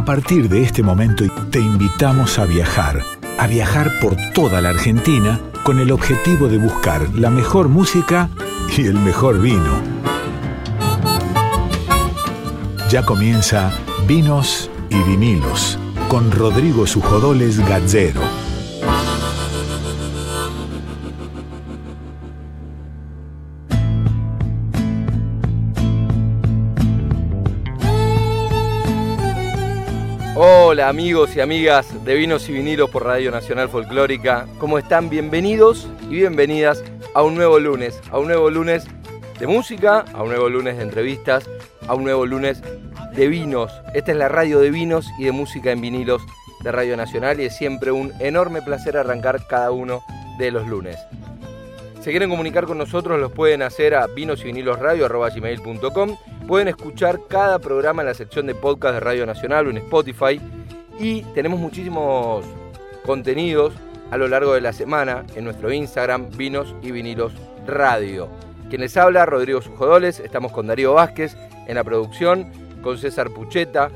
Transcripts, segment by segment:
A partir de este momento te invitamos a viajar, a viajar por toda la Argentina con el objetivo de buscar la mejor música y el mejor vino. Ya comienza Vinos y Vinilos con Rodrigo Sujodoles Gazzero. Amigos y amigas de Vinos y Vinilos por Radio Nacional Folclórica. ¿Cómo están? Bienvenidos y bienvenidas a un nuevo lunes, a un nuevo lunes de música, a un nuevo lunes de entrevistas, a un nuevo lunes de vinos. Esta es la radio de vinos y de música en vinilos de Radio Nacional y es siempre un enorme placer arrancar cada uno de los lunes. Si quieren comunicar con nosotros, los pueden hacer a vinosy-vinilosradio.com. Pueden escuchar cada programa en la sección de podcast de Radio Nacional o en Spotify. Y tenemos muchísimos contenidos a lo largo de la semana en nuestro Instagram, Vinos y Vinilos Radio. Quien les habla, Rodrigo Sujodoles. Estamos con Darío Vázquez en la producción, con César Pucheta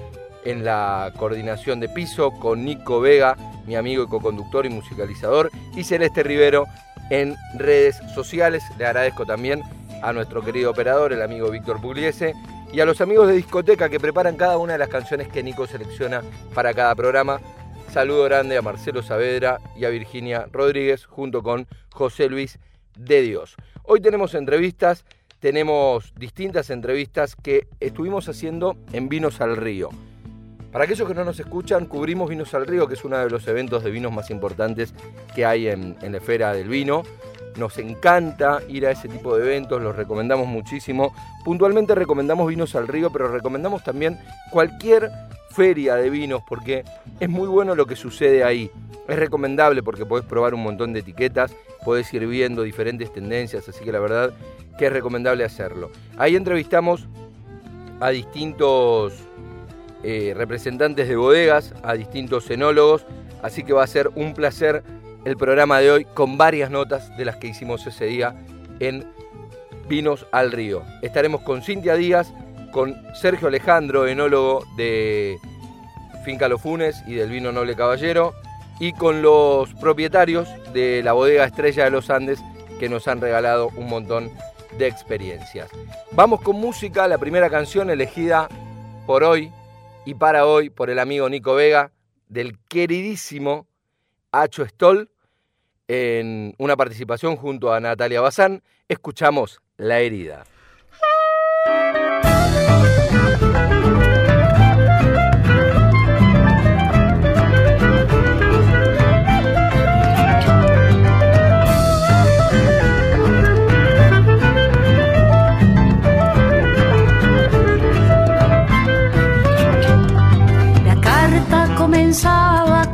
en la coordinación de piso, con Nico Vega, mi amigo y co-conductor y musicalizador, y Celeste Rivero en redes sociales. Le agradezco también a nuestro querido operador, el amigo Víctor Pugliese, y a los amigos de discoteca que preparan cada una de las canciones que Nico selecciona para cada programa. Saludo grande a Marcelo Saavedra y a Virginia Rodríguez, junto con José Luis de Dios. Hoy tenemos entrevistas, tenemos distintas entrevistas que estuvimos haciendo en Vinos al Río. Para aquellos que no nos escuchan, cubrimos Vinos al Río, que es uno de los eventos de vinos más importantes que hay en, la esfera del vino. Nos encanta ir a ese tipo de eventos, los recomendamos muchísimo. Puntualmente recomendamos Vinos al Río, pero recomendamos también cualquier feria de vinos porque es muy bueno lo que sucede ahí. Es recomendable porque podés probar un montón de etiquetas, podés ir viendo diferentes tendencias, así que la verdad que es recomendable hacerlo. Ahí entrevistamos a distintos eh, representantes de bodegas, a distintos cenólogos, así que va a ser un placer el programa de hoy con varias notas de las que hicimos ese día en Vinos al Río. Estaremos con Cintia Díaz, con Sergio Alejandro, enólogo de Finca Los Funes y del Vino Noble Caballero, y con los propietarios de la bodega Estrella de los Andes que nos han regalado un montón de experiencias. Vamos con música, la primera canción elegida por hoy y para hoy por el amigo Nico Vega del queridísimo Acho Stoll en una participación junto a Natalia Bazán. Escuchamos La herida.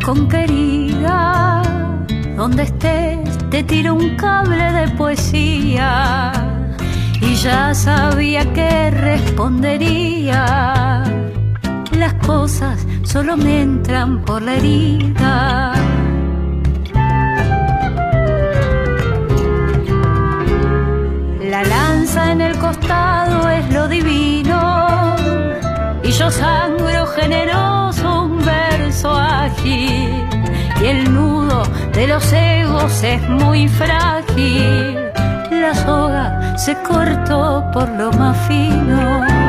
con querida, donde estés te tiro un cable de poesía y ya sabía que respondería. Las cosas solo me entran por la herida. Egos es muy frágil. La soga se cortó por lo más fino.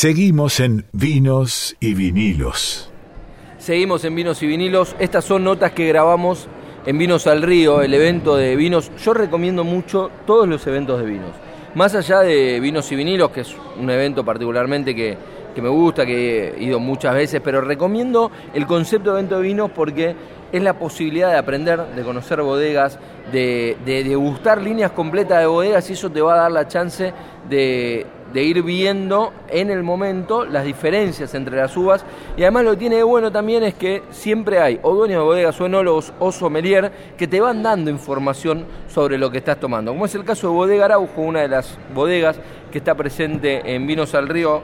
Seguimos en Vinos y Vinilos. Seguimos en Vinos y Vinilos. Estas son notas que grabamos en Vinos al Río, el evento de vinos. Yo recomiendo mucho todos los eventos de vinos. Más allá de Vinos y Vinilos, que es un evento particularmente que, que me gusta, que he ido muchas veces, pero recomiendo el concepto de evento de vinos porque es la posibilidad de aprender, de conocer bodegas, de, de degustar líneas completas de bodegas y eso te va a dar la chance de, de ir viendo en el momento las diferencias entre las uvas. Y además lo que tiene de bueno también es que siempre hay o dueños de bodegas o enólogos o sommelier que te van dando información sobre lo que estás tomando. Como es el caso de Bodega Araujo, una de las bodegas que está presente en Vinos al Río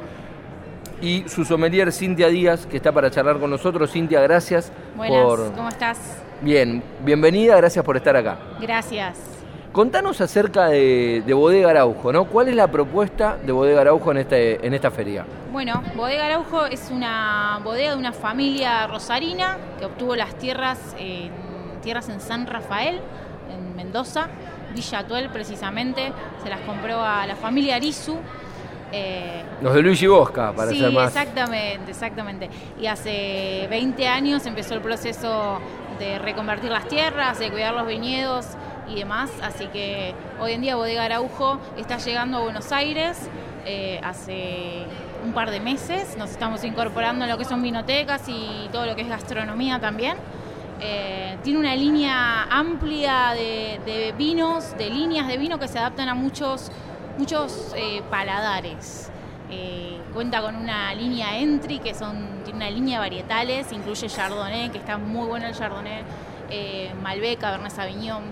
y su sommelier Cintia Díaz, que está para charlar con nosotros. Cintia, gracias Buenas, por... ¿cómo estás? Bien, bienvenida, gracias por estar acá. Gracias. Contanos acerca de, de Bodega Araujo, ¿no? ¿Cuál es la propuesta de Bodega Araujo en, este, en esta feria? Bueno, Bodega Araujo es una bodega de una familia rosarina que obtuvo las tierras en, tierras en San Rafael, en Mendoza, Villa Atuel precisamente. Se las compró a la familia Arizu. Eh, Los de Luigi Bosca, para sí, ser más. exactamente, exactamente. Y hace 20 años empezó el proceso de reconvertir las tierras, de cuidar los viñedos y demás. Así que hoy en día Bodega Araujo está llegando a Buenos Aires eh, hace un par de meses. Nos estamos incorporando en lo que son vinotecas y todo lo que es gastronomía también. Eh, tiene una línea amplia de, vinos, de líneas de vino que se adaptan a muchos, muchos eh, paladares. Cuenta con una línea entry que son tiene una línea de varietales, incluye Chardonnay, que está muy bueno el Chardonnay, Malbec, Cabernet Sauvignon.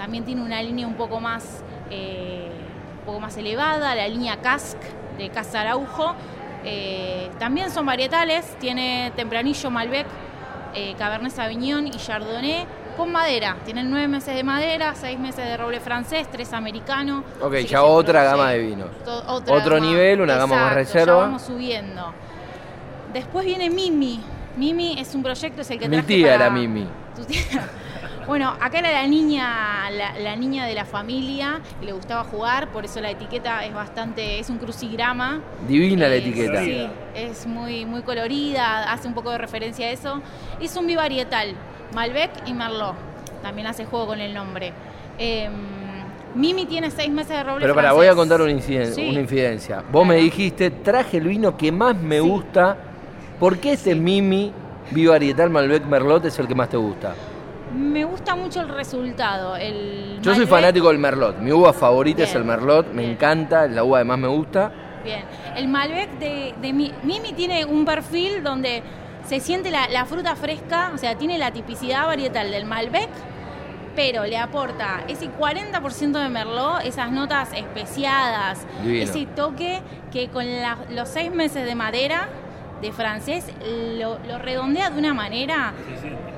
También tiene una línea un poco más, eh, un poco más elevada, la línea Cask de Casa Araujo. Eh, también son varietales, tiene Tempranillo, Malbec, eh, Cabernet Sauvignon y Chardonnay con madera. Tienen nueve meses de madera, seis meses de roble francés, tres americano. Ok, ya otra gama de vinos. Otro gama. nivel, una gama más reserva. Ya vamos subiendo. Después viene Mimi. Mimi es un proyecto, es el que Mi traje tía para- era Mimi. Tu tía. Bueno, acá era la niña, la, la niña de la familia, le gustaba jugar, por eso la etiqueta es bastante, es un crucigrama. Divina la Eh, etiqueta. Sí, es muy, muy colorida, hace un poco de referencia a eso. Es un bivarietal, Malbec y Merlot. También hace juego con el nombre. Eh, Mimi tiene seis meses de roble Pero para, francés. voy a contar una, inciden- Sí. una infidencia. Vos me dijiste, traje el vino que más me Sí. gusta. ¿Por qué este Mimi Viva Arietal Malbec Merlot es el que más te gusta? Me gusta mucho el resultado. El Yo soy fanático del Merlot. Mi uva favorita es el Merlot. Me bien. encanta, la uva que más me gusta. Bien. El Malbec de, de Mi- Mimi tiene un perfil donde se siente la, la fruta fresca, o sea, tiene la tipicidad varietal del Malbec, pero le aporta ese 40% de Merlot, esas notas especiadas, Divino. ese toque que con la- los seis meses de madera de francés lo, lo redondea de una manera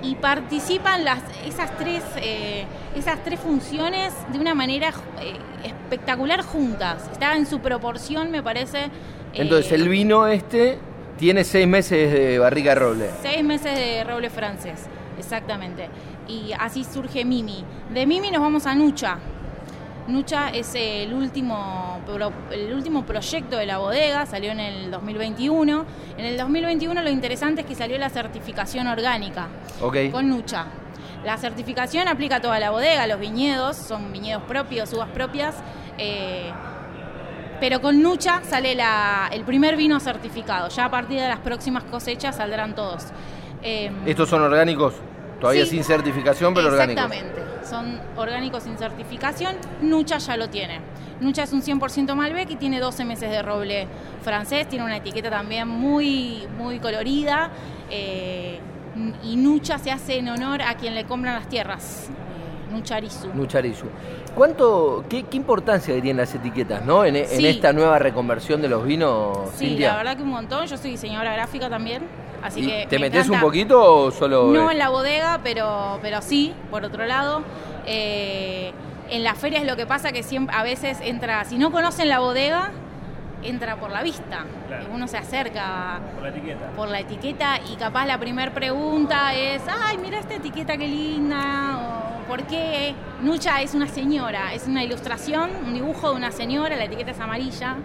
y participan las, esas, tres, eh, esas tres funciones de una manera eh, espectacular juntas. Está en su proporción, me parece. eh, Entonces, el vino este tiene seis meses de barrica roble. Seis meses de roble francés, exactamente. Y así surge Mimi. De Mimi nos vamos a Nucha. Nucha es el último, pro- el último proyecto de la bodega, salió en el 2021. En el 2021 lo interesante es que salió la certificación orgánica Ok. con Nucha. La certificación aplica a toda la bodega, los viñedos, son viñedos propios, uvas propias. eh, pero con Nucha sale la- el primer vino certificado. Ya a partir de las próximas cosechas saldrán todos. Eh, Estos son orgánicos, todavía Sí. sin certificación, pero orgánicos. Exactamente. Son orgánicos sin certificación. Nucha ya lo tiene. Nucha es un 100% Malbec y tiene 12 meses de roble francés. Tiene una etiqueta también muy, muy colorida. eh, y Nucha se hace en honor a quien le compran las tierras. eh, Nucha Arizu. Nucharizu. ¿Cuánto, qué, qué importancia tienen las etiquetas, ¿no? En, esta nueva reconversión de los vinos, Sí, Cintia. la verdad que un montón. Yo soy diseñadora gráfica también. Así ¿Y que ¿Te me metes un poquito o solo.? No en la bodega, pero, pero sí, por otro lado. Eh, en las ferias lo que pasa que siempre, a veces entra, si no conocen la bodega, entra por la vista. Uno se acerca Por la etiqueta. por la etiqueta y capaz la primera pregunta es, ay, mira esta etiqueta qué linda, o ¿por qué? Nucha es una señora, es una ilustración, un dibujo de una señora, la etiqueta es amarilla.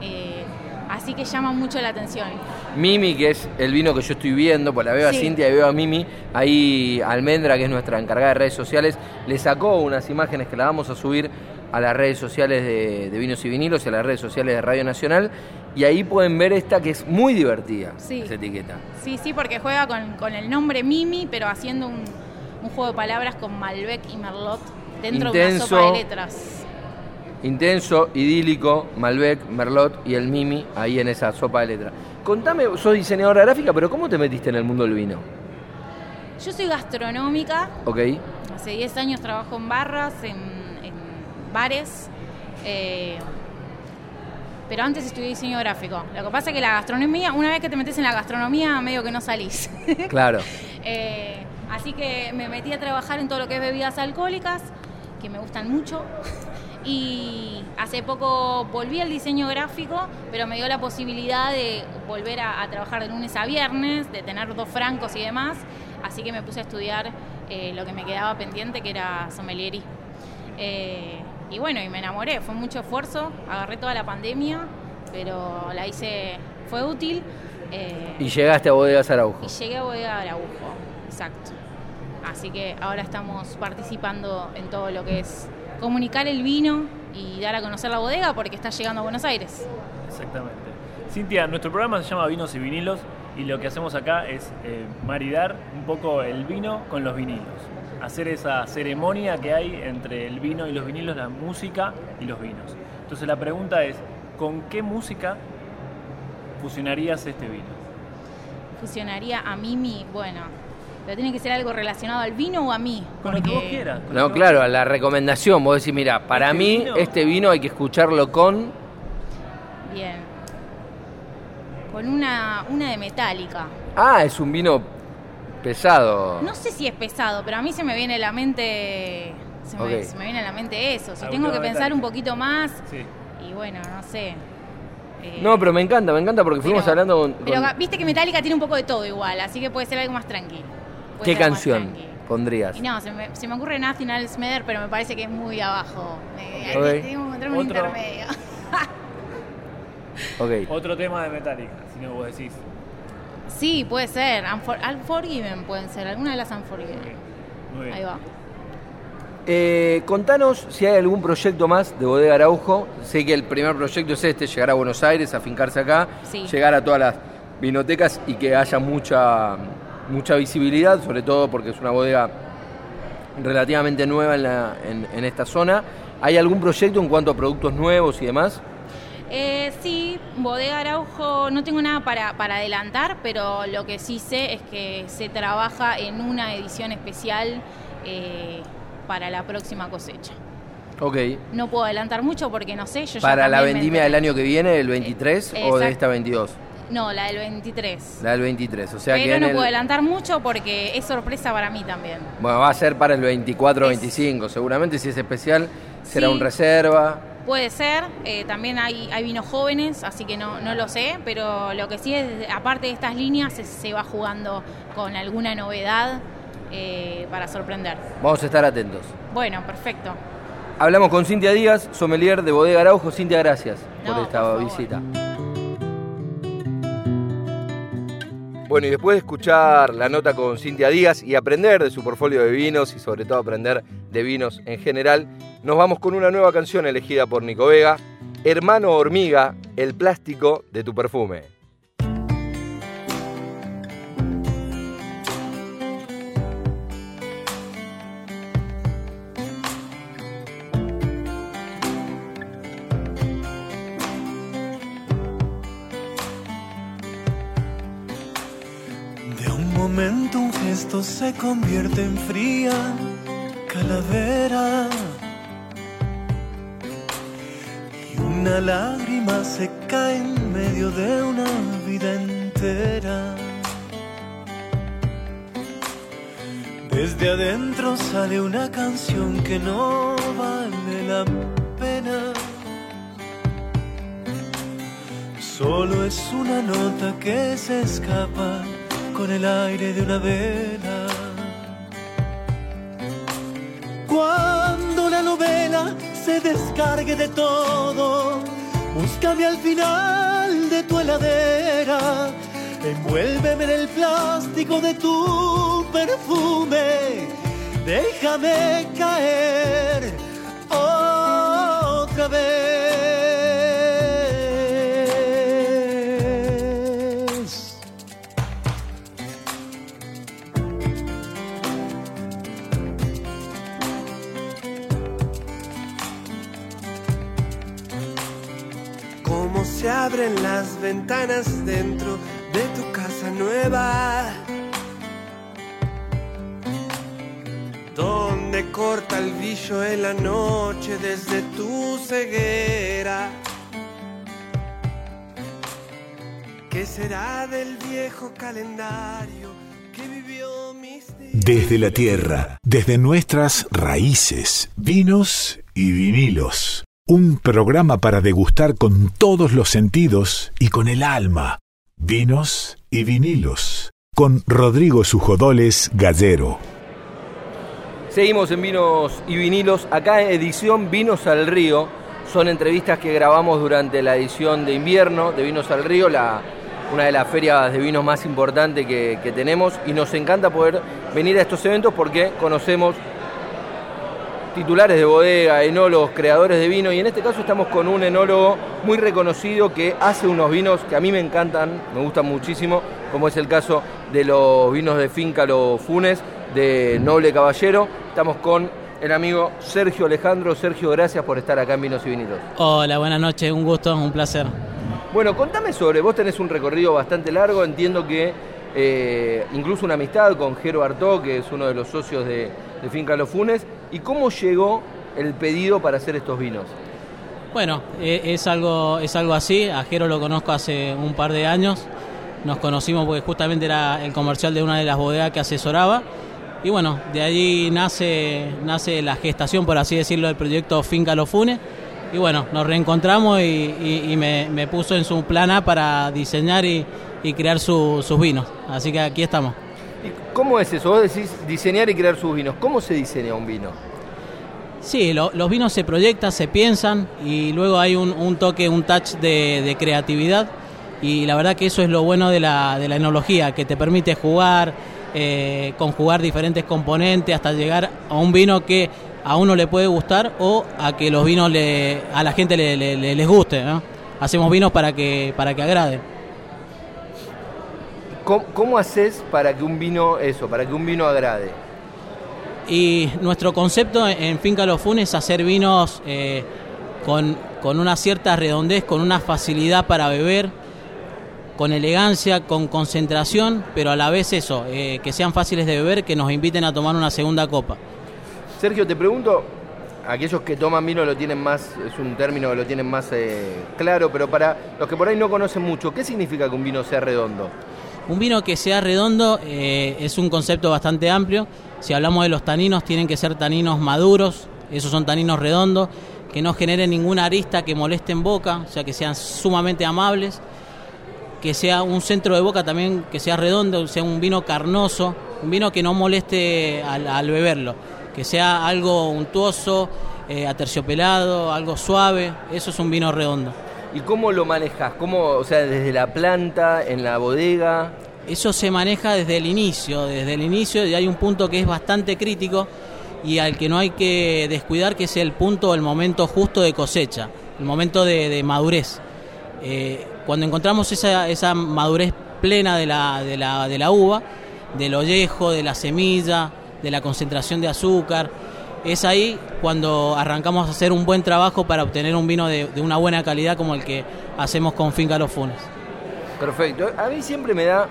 Eh, Así que llama mucho la atención. Mimi, que es el vino que yo estoy viendo, pues la veo a. Cintia y veo a Mimi. Ahí Almendra, que es nuestra encargada de redes sociales, le sacó unas imágenes que la vamos a subir a las redes sociales de, de Vinos y Vinilos y a las redes sociales de Radio Nacional. Y ahí pueden ver esta que es muy divertida, Sí. esa etiqueta. Sí, sí, porque juega con, con el nombre Mimi, pero haciendo un, un juego de palabras con Malbec y Merlot dentro de una sopa de letras. Intenso, idílico, Malbec, Merlot y el Mimi ahí en esa sopa de letra. Contame, sos diseñadora gráfica, pero ¿cómo te metiste en el mundo del vino? Yo soy gastronómica, ¿Ok? hace 10 años trabajo en barras, en, en bares, eh, pero antes estudié diseño gráfico. Lo que pasa es que la gastronomía, una vez que te metes en la gastronomía, medio que no salís. Claro. Eh, así que me metí a trabajar en todo lo que es bebidas alcohólicas, que me gustan mucho. Y hace poco volví al diseño gráfico, pero me dio la posibilidad de volver a, a trabajar de lunes a viernes, de tener dos francos y demás. Así que me puse a estudiar eh, lo que me quedaba pendiente, que era sommelier. Eh, y bueno, y me enamoré, fue mucho esfuerzo, agarré toda la pandemia, pero la hice, fue útil. eh, Y llegaste a Bodegas Araujo. y llegué a Bodega Araujo, exacto. Así que ahora estamos participando en todo lo que es comunicar el vino y dar a conocer la bodega porque está llegando a Buenos Aires. Exactamente. Cintia, nuestro programa se llama Vinos y Vinilos y lo que hacemos acá es eh, maridar un poco el vino con los vinilos. Hacer esa ceremonia que hay entre el vino y los vinilos, la música y los vinos. Entonces la pregunta es, ¿con qué música fusionarías este vino? Fusionaría a Mimi, bueno, pero tiene que ser algo relacionado al vino o a mí. Con lo que vos quieras. No, claro, la recomendación, vos decís, mira, para Este mí vino- este vino hay que escucharlo con... Bien. Con una, una de metálica. Ah, es un vino pesado. No sé si es pesado, pero a mí se me viene a la mente. Se me, Ok. se me viene a la mente eso. Si tengo que pensar un poquito más, Sí. y bueno, no sé. Eh, No, pero me encanta, me encanta porque fuimos pero- hablando con... Pero con- viste que Metallica tiene un poco de todo igual, así que puede ser algo más tranqui. Puede ¿Qué canción tranqui. pondrías? Y no, se me, se me ocurre Nothing Else Matter, pero me parece que es muy abajo. Eh, Ok. Tengo que encontrar un Otro. intermedio. Ok. Otro tema de Metallica, si no vos decís. Sí, puede ser. Unfor- Unforgiven pueden ser, alguna de las Unforgiven. Muy bien. Ahí va. Eh, contanos si hay algún proyecto más de Bodega Araujo. Sé que el primer proyecto es este, llegar a Buenos Aires, afincarse acá, Sí. llegar a todas las vinotecas y que haya mucha, mucha visibilidad, sobre todo porque es una bodega relativamente nueva en, la- en- en esta zona. ¿Hay algún proyecto en cuanto a productos nuevos y demás? Eh, sí, Bodega Araujo, no tengo nada para, para adelantar, pero lo que sí sé es que se trabaja en una edición especial eh, para la próxima cosecha. Ok. No puedo adelantar mucho porque no sé, yo ya ¿Para la vendimia del año que viene, el 23, Eh, o de esta 22? No, la del 23. La del 23, o sea que pero no el- puedo adelantar mucho porque es sorpresa para mí también. Bueno, va a ser para el 24 o Es- 25, seguramente si es especial será Sí. un reserva. Puede ser, eh, también hay, hay vinos jóvenes, así que no, no lo sé, pero lo que sí es, aparte de estas líneas, se, se va jugando con alguna novedad eh, para sorprender. Vamos a estar atentos. Bueno, perfecto. Hablamos con Cintia Díaz, sommelier de Bodega Araujo. Cintia, gracias por esta por visita. Bueno, y después de escuchar la nota con Cintia Díaz y aprender de su portfolio de vinos y sobre todo aprender de vinos en general, nos vamos con una nueva canción elegida por Nico Vega, Hermano Hormiga, el plástico de tu perfume. Se convierte en fría calavera. Y una lágrima se cae en medio de una vida entera. Desde adentro sale una canción que no vale la pena. Solo es una nota que se escapa con el aire de una vela. Cuando la novela se descargue de todo, búscame al final de tu heladera. Envuélveme en el plástico de tu perfume. Déjame caer otra vez. Se abren las ventanas dentro de tu casa nueva. Donde corta el brillo en la noche desde tu ceguera. ¿Qué será del viejo calendario que vivió mis días? Desde la tierra, desde nuestras raíces, vinos y vinilos. Un programa para degustar con todos los sentidos y con el alma. Vinos y vinilos. Con Rodrigo Sujodoles Gallero. Seguimos en Vinos y Vinilos, acá en edición Vinos al Río. Son entrevistas que grabamos durante la edición de invierno de Vinos al Río, la, una de las ferias de vinos más importantes que, que tenemos. Y nos encanta poder venir a estos eventos porque conocemos titulares de bodega, enólogos, creadores de vino y en este caso estamos con un enólogo muy reconocido que hace unos vinos que a mí me encantan, me gustan muchísimo, como es el caso de los vinos de Finca Los Funes, de Noble Caballero. Estamos con el amigo Sergio Alejandro. Sergio, gracias por estar acá en Vinos y Vinilos. Hola, buenas noches, un gusto, un placer. Bueno, contame sobre, vos tenés un recorrido bastante largo, entiendo que eh, incluso una amistad con Jero Artó, que es uno de los socios de, de Finca Los Funes, y cómo llegó el pedido para hacer estos vinos. Bueno, eh, es, algo, es algo así, a lo conozco hace un par de años, nos conocimos porque justamente era el comercial de una de las bodegas que asesoraba, y bueno, de allí nace, nace la gestación, por así decirlo, del proyecto Finca Los Funes, y bueno, nos reencontramos y, me, puso en su plan A para diseñar y, y crear su- sus vinos, así que aquí estamos. ¿Y cómo es eso? Vos decís diseñar y crear sus vinos. ¿Cómo se diseña un vino? Sí, lo- los vinos se proyectan, se piensan y luego hay un, un toque, un touch de, creatividad y la verdad que eso es lo bueno de la, de la enología, que te permite jugar, eh, conjugar diferentes componentes hasta llegar a un vino que a uno le puede gustar o a que los vinos le, a la gente le, le- le- les guste. ¿no? Hacemos vinos para que, para que agraden. ¿Cómo, cómo haces para que un vino, eso, para que un vino agrade? Y nuestro concepto en Finca Los Funes es hacer vinos eh, con, con una cierta redondez, con una facilidad para beber, con elegancia, con concentración, pero a la vez eso, eh, que sean fáciles de beber, que nos inviten a tomar una segunda copa. Sergio, te pregunto, aquellos que toman vino lo tienen más, es un término que lo tienen más eh, claro, pero para los que por ahí no conocen mucho, ¿qué significa que un vino sea redondo? Un vino que sea redondo eh, es un concepto bastante amplio. Si hablamos de los taninos, tienen que ser taninos maduros, esos son taninos redondos, que no generen ninguna arista que moleste en boca, o sea, que sean sumamente amables. Que sea un centro de boca también que sea redondo, sea un vino carnoso, un vino que no moleste al, beberlo, que sea algo untuoso, eh, aterciopelado, algo suave, eso es un vino redondo. ¿Y cómo lo manejas? ¿Cómo, o sea, desde la planta, en la bodega? Eso se maneja desde el inicio, desde el inicio y hay un punto que es bastante crítico y al que no hay que descuidar, que es el punto, el momento justo de cosecha, el momento de, madurez. Eh, cuando encontramos esa, esa madurez plena de la, de, la, de la uva, del ollejo, de la semilla, de la concentración de azúcar, es ahí cuando arrancamos a hacer un buen trabajo para obtener un vino de, de una buena calidad como el que hacemos con Finca Los Funes. Perfecto. A mí siempre me da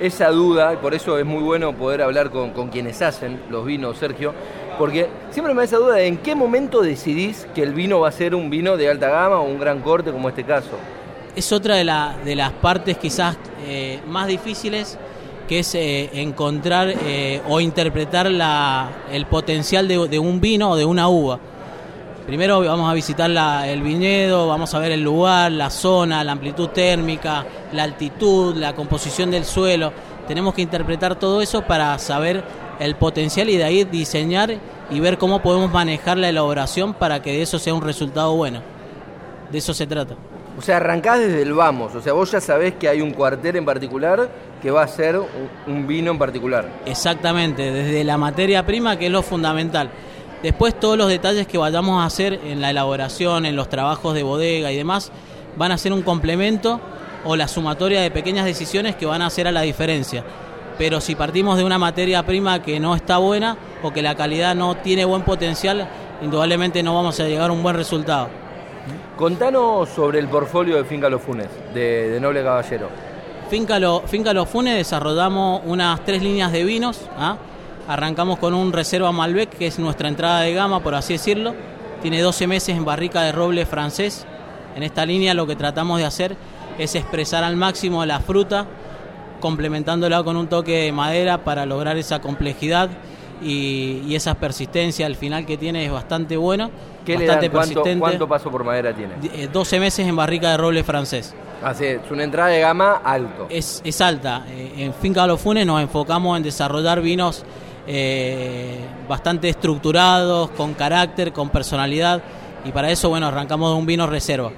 esa duda, y por eso es muy bueno poder hablar con, con quienes hacen los vinos, Sergio, porque siempre me da esa duda de en qué momento decidís que el vino va a ser un vino de alta gama o un gran corte como este caso. es otra de, la- de las partes quizás eh, más difíciles, que es eh, encontrar eh, o interpretar el potencial de, un vino o de una uva. Primero vamos a visitar el viñedo, vamos a ver el lugar, la zona, la amplitud térmica, la altitud, la composición del suelo. Tenemos que interpretar todo eso para saber el potencial y de ahí diseñar y ver cómo podemos manejar la elaboración para que de eso sea un resultado bueno. De eso se trata. O sea, arrancás desde el vamos. O sea, vos ya sabés que hay un cuartel en particular que va a ser un vino en particular. Exactamente, desde la materia prima, que es lo fundamental. Después todos los detalles que vayamos a hacer en la elaboración, en los trabajos de bodega y demás, van a ser un complemento o la sumatoria de pequeñas decisiones que van a hacer a la diferencia. Pero si partimos de una materia prima que no está buena o que la calidad no tiene buen potencial, indudablemente no vamos a llegar a un buen resultado. Contanos sobre el portfolio de Finca Los Funes, de, de Noble Caballero. Finca, Lo- Finca Los Funes desarrollamos unas tres líneas de vinos. ¿ah? Arrancamos con un Reserva Malbec, que es nuestra entrada de gama, por así decirlo. Tiene 12 meses en barrica de roble francés. En esta línea lo que tratamos de hacer es expresar al máximo la fruta, complementándola con un toque de madera para lograr esa complejidad y, y esa persistencia al final que tiene es bastante bueno. ¿Qué le bastante dan? ¿Cuánto, persistente. cuánto paso por madera tiene? Eh, 12 meses en barrica de roble francés. Así es, una entrada de gama alto. Es, es alta. Eh, En Finca Los Funes nos enfocamos en desarrollar vinos eh, bastante estructurados, con carácter, con personalidad. Y para eso, bueno, arrancamos de un vino reserva.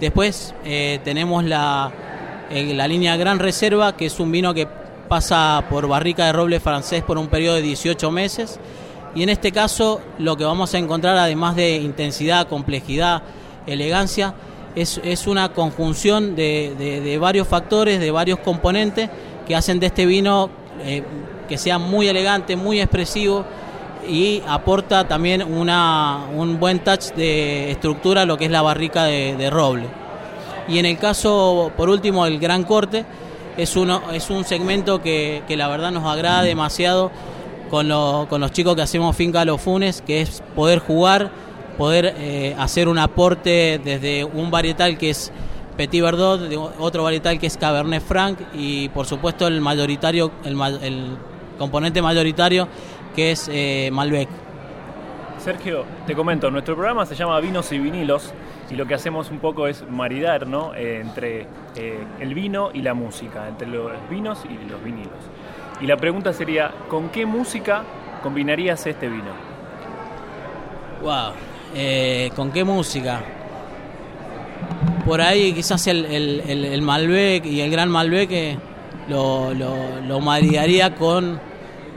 Después eh, tenemos la, la línea Gran Reserva, que es un vino que pasa por barrica de roble francés por un periodo de 18 meses. Y en este caso lo que vamos a encontrar, además de intensidad, complejidad, elegancia, es, es una conjunción de, de- varios factores, de varios componentes que hacen de este vino eh, que sea muy elegante, muy expresivo y aporta también una, un buen touch de estructura a lo que es la barrica de, de roble. Y en el caso, por último, el gran corte, es, uno, es un segmento que, que la verdad nos agrada demasiado con, lo- con los chicos que hacemos Finca Los Funes, que es poder jugar, poder eh, hacer un aporte desde un varietal que es Petit Verdot, otro varietal que es Cabernet Franc y por supuesto el mayoritario, el, el componente mayoritario que es eh, Malbec. Sergio, te comento, nuestro programa se llama Vinos y Vinilos y lo que hacemos un poco es maridar ¿no? Eh, entre eh, el vino y la música, entre los vinos y los vinilos. Y la pregunta sería, ¿con qué música combinarías este vino? Wow. Eh, ¿Con qué música? Por ahí quizás el, el- Malbec y el gran Malbec lo, lo, lo maridaría con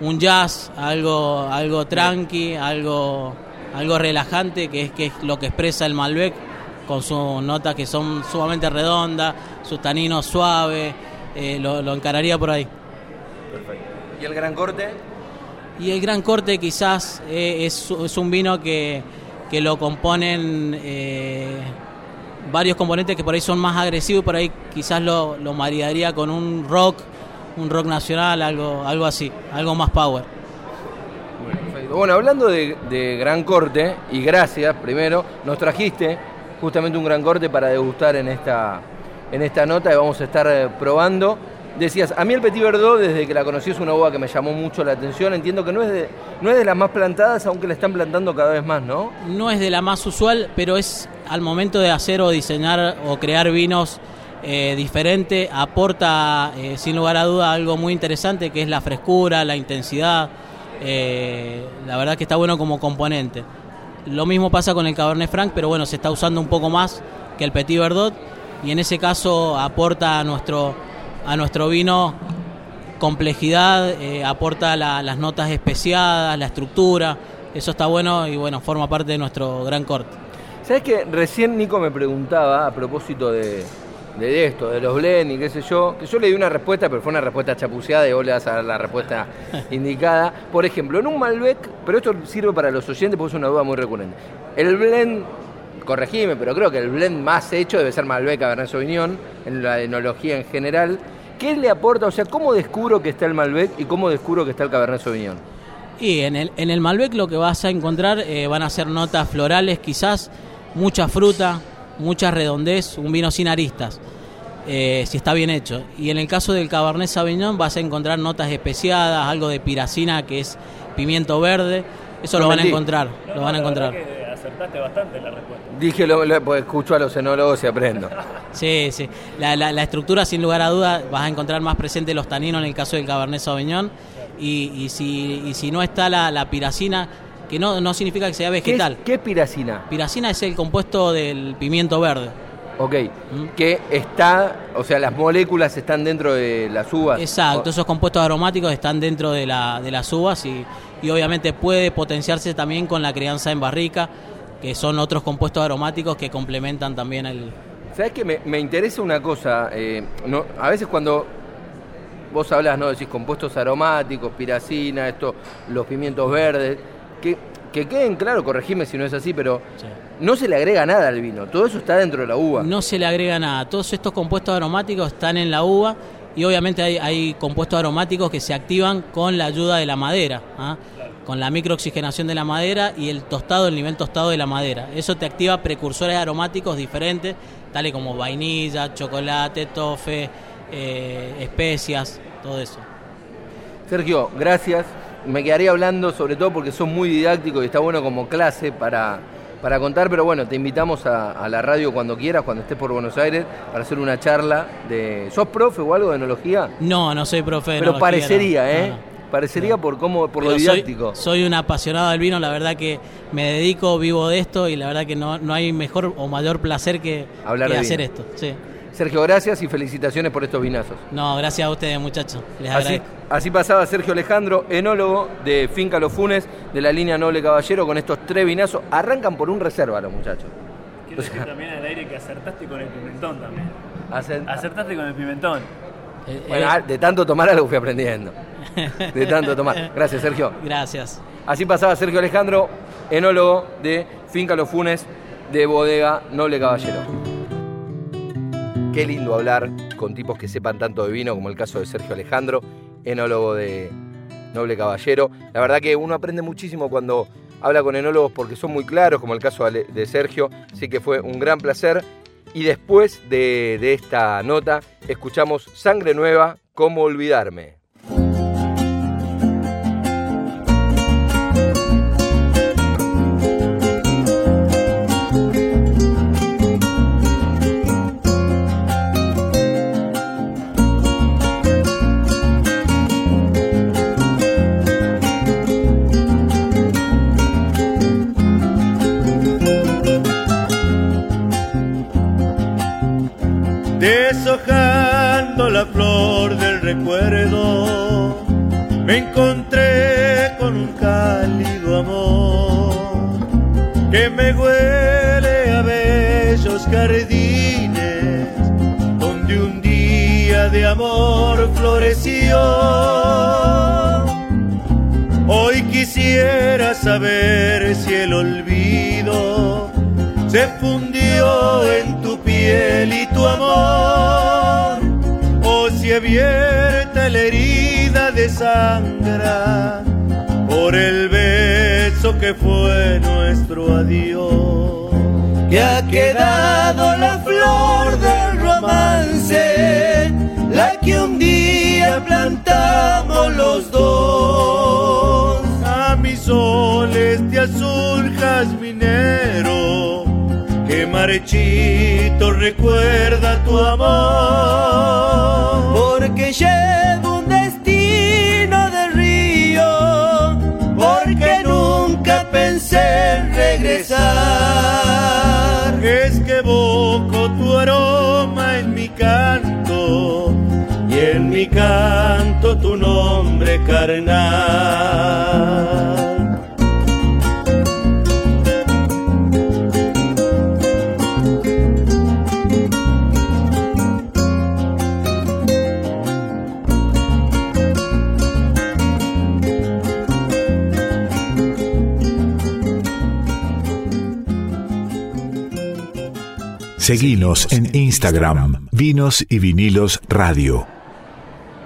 un jazz, algo, algo tranqui, algo, algo relajante, que es, que es lo que expresa el Malbec, con sus notas que son sumamente redondas, sus taninos suaves, eh, lo, lo encararía por ahí. ¿Y el gran corte? Y el gran corte quizás eh, es, es un vino que, que lo componen eh, varios componentes que por ahí son más agresivos, por ahí quizás lo, lo maridaría con un rock, un rock nacional, algo, algo así, algo más power. Perfecto. Bueno, hablando de, de gran corte, y gracias primero, nos trajiste justamente un gran corte para degustar en esta, en esta nota que vamos a estar eh, probando. Decías, a mí el Petit Verdot, desde que la conocí, es una uva que me llamó mucho la atención. Entiendo que no es de, no es de las más plantadas, aunque la están plantando cada vez más, ¿no? No es de la más usual, pero es al momento de hacer o diseñar o crear vinos eh, diferente, aporta eh, sin lugar a duda algo muy interesante que es la frescura, la intensidad. eh, la verdad que está bueno como componente. Lo mismo pasa con el Cabernet Franc, pero bueno, se está usando un poco más que el Petit Verdot y en ese caso aporta a nuestro, a nuestro vino complejidad, eh, aporta la- las notas especiadas, la estructura. Eso está bueno y bueno, forma parte de nuestro gran corte. ¿Sabes que Recién Nico me preguntaba a propósito de, de esto, de los blend y qué sé yo, que yo le di una respuesta, pero fue una respuesta chapuceada y vos le vas a dar la respuesta indicada. Por ejemplo, en un Malbec, pero esto sirve para los oyentes porque es una duda muy recurrente. El blend, corregime, pero creo que el blend más hecho debe ser Malbec Cabernet Sauvignon, en la enología en general. ¿Qué le aporta? O sea, ¿cómo descubro que está el Malbec y cómo descubro que está el Cabernet Sauvignon? Y en el, en el Malbec lo que vas a encontrar eh, van a ser notas florales quizás, mucha fruta, mucha redondez, un vino sin aristas, eh, si está bien hecho. Y en el caso del Cabernet Sauvignon vas a encontrar notas especiadas, algo de piracina que es pimiento verde, eso No lo van a encontrar, No, lo van a encontrar. acertaste bastante la respuesta. Dije, lo, lo- pues escucho a los enólogos y aprendo. Sí, sí. La, la- la estructura, sin lugar a duda, vas a encontrar más presente los taninos en el caso del Cabernet Sauvignon. Y, y si, y si no está la, la piracina, que no, no significa que sea ¿Qué es, vegetal. qué es piracina? Piracina es el compuesto del pimiento verde. Ok, que está, o sea, las moléculas están dentro de las uvas. Exacto, esos compuestos aromáticos están dentro de, la, de las uvas y, y obviamente puede potenciarse también con la crianza en barrica, que son otros compuestos aromáticos que complementan también el... ¿Sabes que me, me interesa una cosa? eh, no, a veces cuando vos hablas, ¿no? Decís compuestos aromáticos, piracina, esto, los pimientos verdes, que, que queden claro, corregime si no es así, pero Sí. no se le agrega nada al vino, todo eso está dentro de la uva. No se le agrega nada. Todos estos compuestos aromáticos están en la uva y obviamente hay, hay compuestos aromáticos que se activan con la ayuda de la madera, ¿ah? con la microoxigenación de la madera y el tostado, el nivel tostado de la madera. Eso te activa precursores aromáticos diferentes, tales como vainilla, chocolate, tofe, eh, especias, todo eso. Sergio, gracias. Me quedaría hablando sobre todo porque sos muy didáctico y está bueno como clase para, para contar, pero bueno, te invitamos a, a la radio cuando quieras, cuando estés por Buenos Aires, para hacer una charla de... ¿Sos profe o algo de enología? No, no soy profe de Pero parecería, no, ¿eh? no, no. Parecería por cómo, por lo Pero soy- didáctico. Soy, un apasionado del vino, la verdad que me dedico, vivo de esto y la verdad que no, no hay mejor o mayor placer que, Hablar que de hacer vino. esto. Sí. Sergio, gracias y felicitaciones por estos vinazos. No, gracias a ustedes muchachos, les Así, agradezco. así pasaba Sergio Alejandro, enólogo de Finca Los Funes, de la línea Noble Caballero, con estos tres vinazos. Arrancan por un reserva los muchachos. Quiero decir también al aire que acertaste con el pimentón también. Acertaste con el pimentón. Eh, Bueno, eh, ah, de tanto tomar algo fui aprendiendo. De tanto tomar. Gracias, Sergio. gracias. Así pasaba Sergio Alejandro, enólogo de Finca Los Funes, de Bodega Noble Caballero. Qué lindo hablar con tipos que sepan tanto de vino, como el caso de Sergio Alejandro, enólogo de Noble Caballero. La verdad que uno aprende muchísimo cuando habla con enólogos porque son muy claros, como el caso de Sergio. Así que fue un gran placer. Y después de, de esta nota, escuchamos Sangre Nueva, ¿Cómo olvidarme? Hoy quisiera saber si el olvido se fundió en tu piel y tu amor, o si abierta la herida de sangra por el beso que fue nuestro adiós. Que ha quedado la flor del día plantamos los dos. A mis soles de azul jazminero, que marchito recuerda tu amor. Porque llevo un canto tu nombre carnal. Seguinos en Instagram, Vinos y Vinilos Radio.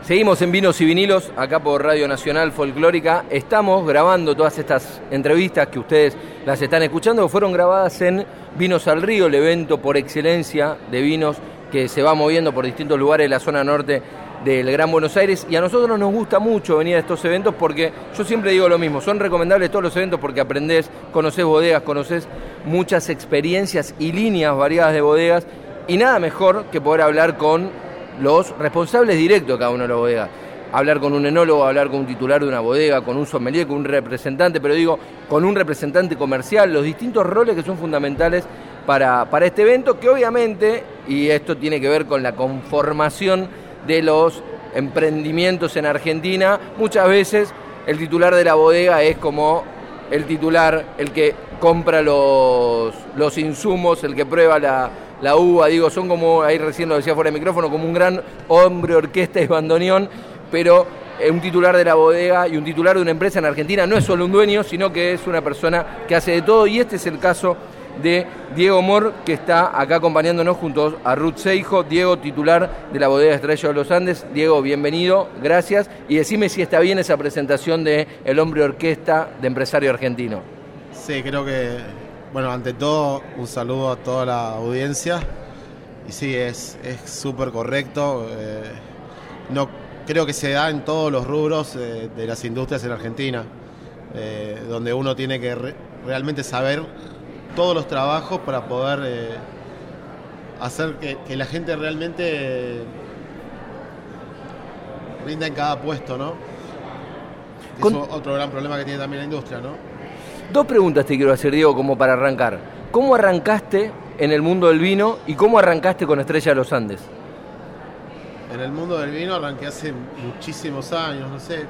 Seguimos en Vinos y Vinilos, acá por Radio Nacional Folclórica. Estamos grabando todas estas entrevistas que ustedes las están escuchando, fueron grabadas en Vinos al Río, el evento por excelencia de vinos que se va moviendo por distintos lugares de la zona norte del Gran Buenos Aires. Y a nosotros nos gusta mucho venir a estos eventos porque yo siempre digo lo mismo, son recomendables todos los eventos porque aprendés, conocés bodegas, conocés muchas experiencias y líneas variadas de bodegas. Y nada mejor que poder hablar con los responsables directos de cada una de las bodegas. Hablar con un enólogo, hablar con un titular de una bodega, con un sommelier, con un representante, pero digo, con un representante comercial, los distintos roles que son fundamentales para, para este evento, que obviamente, y esto tiene que ver con la conformación de los emprendimientos en Argentina, muchas veces el titular de la bodega es como el titular, el que compra los, los insumos, el que prueba la, la uva, digo, son como, ahí recién lo decía fuera de micrófono, como un gran hombre, orquesta y bandoneón, pero eh, un titular de la bodega y un titular de una empresa en Argentina no es solo un dueño, sino que es una persona que hace de todo y este es el caso de Diego Mor, que está acá acompañándonos junto a Ruth Seijo, Diego, titular de la bodega Estrella de los Andes. Diego, bienvenido, gracias. Y decime si está bien esa presentación de El Hombre Orquesta de Empresario Argentino. Sí, creo que, bueno, ante todo, un saludo a toda la audiencia. Y sí, es súper correcto. Eh, no creo que se da en todos los rubros eh, de las industrias en Argentina, eh, donde uno tiene que re- realmente saber todos los trabajos para poder hacer que, que la gente realmente rinda en cada puesto, ¿no? Con- Es otro gran problema que tiene también la industria, ¿no? Dos preguntas te quiero hacer, Diego, como para arrancar. ¿Cómo arrancaste en el mundo del vino y cómo arrancaste con Estrella de los Andes? En el mundo del vino arranqué hace muchísimos años, no sé,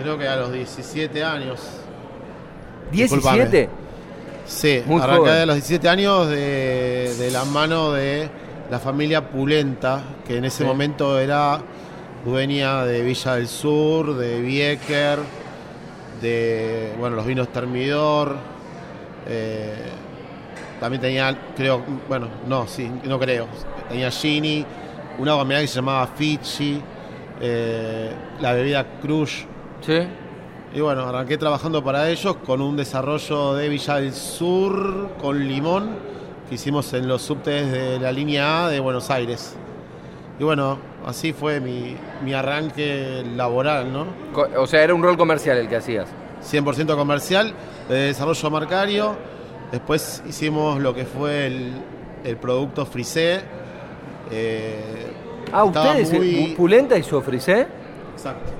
creo que a los 17 años. Disculpame. ¿17? Sí, Muy arranqué joven. a los 17 años de, de la mano de la familia Pulenta, que en ese Sí. momento era dueña de Villa del Sur, de Vieker, de bueno los vinos Termidor. eh, también tenía, creo, bueno, no, sí, no creo. Tenía Gini, una mineral que se llamaba Fiji, eh, la bebida Crush. ¿Sí? Y bueno, arranqué trabajando para ellos con un desarrollo de Villa del Sur con limón que hicimos en los subtes de la línea A de Buenos Aires. Y bueno, así fue mi, mi arranque laboral, ¿no? O sea, era un rol comercial el que hacías. 100% comercial, de desarrollo marcario. Después hicimos lo que fue el, el producto frisé. Eh, Ah, ustedes, muy- eh, Pulenta y Sofrisé. Exacto.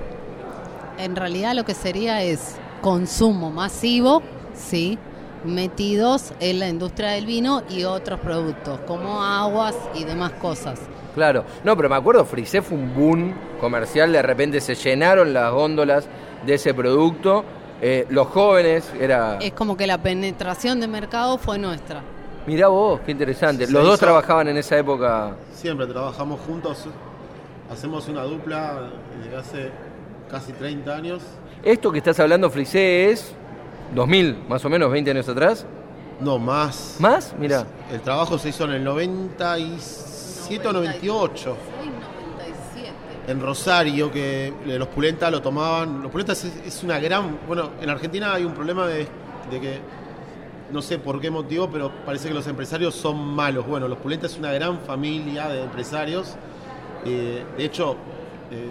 En realidad lo que sería es consumo masivo, sí, metidos en la industria del vino y otros productos, como aguas y demás cosas. Claro. No, pero me acuerdo, Frisé fue un boom comercial, de repente se llenaron las góndolas de ese producto. Eh, los jóvenes, era... Es como que la penetración de mercado fue nuestra. Mirá vos, qué interesante. Se Los dos trabajaban en esa época. Siempre trabajamos juntos, hacemos una dupla desde hace casi 30 años. Esto que estás hablando, Frisé, es 2000, más o menos, 20 años atrás. No, más. ¿Más? Mira. El trabajo se hizo en el 97 o 98 en Rosario, que los Pulenta lo tomaban. Los Pulenta es, es una gran. Bueno, en Argentina hay un problema de, de que. No sé por qué motivo, pero parece que los empresarios son malos. Bueno, los Pulenta es una gran familia de empresarios. Eh, de hecho, eh,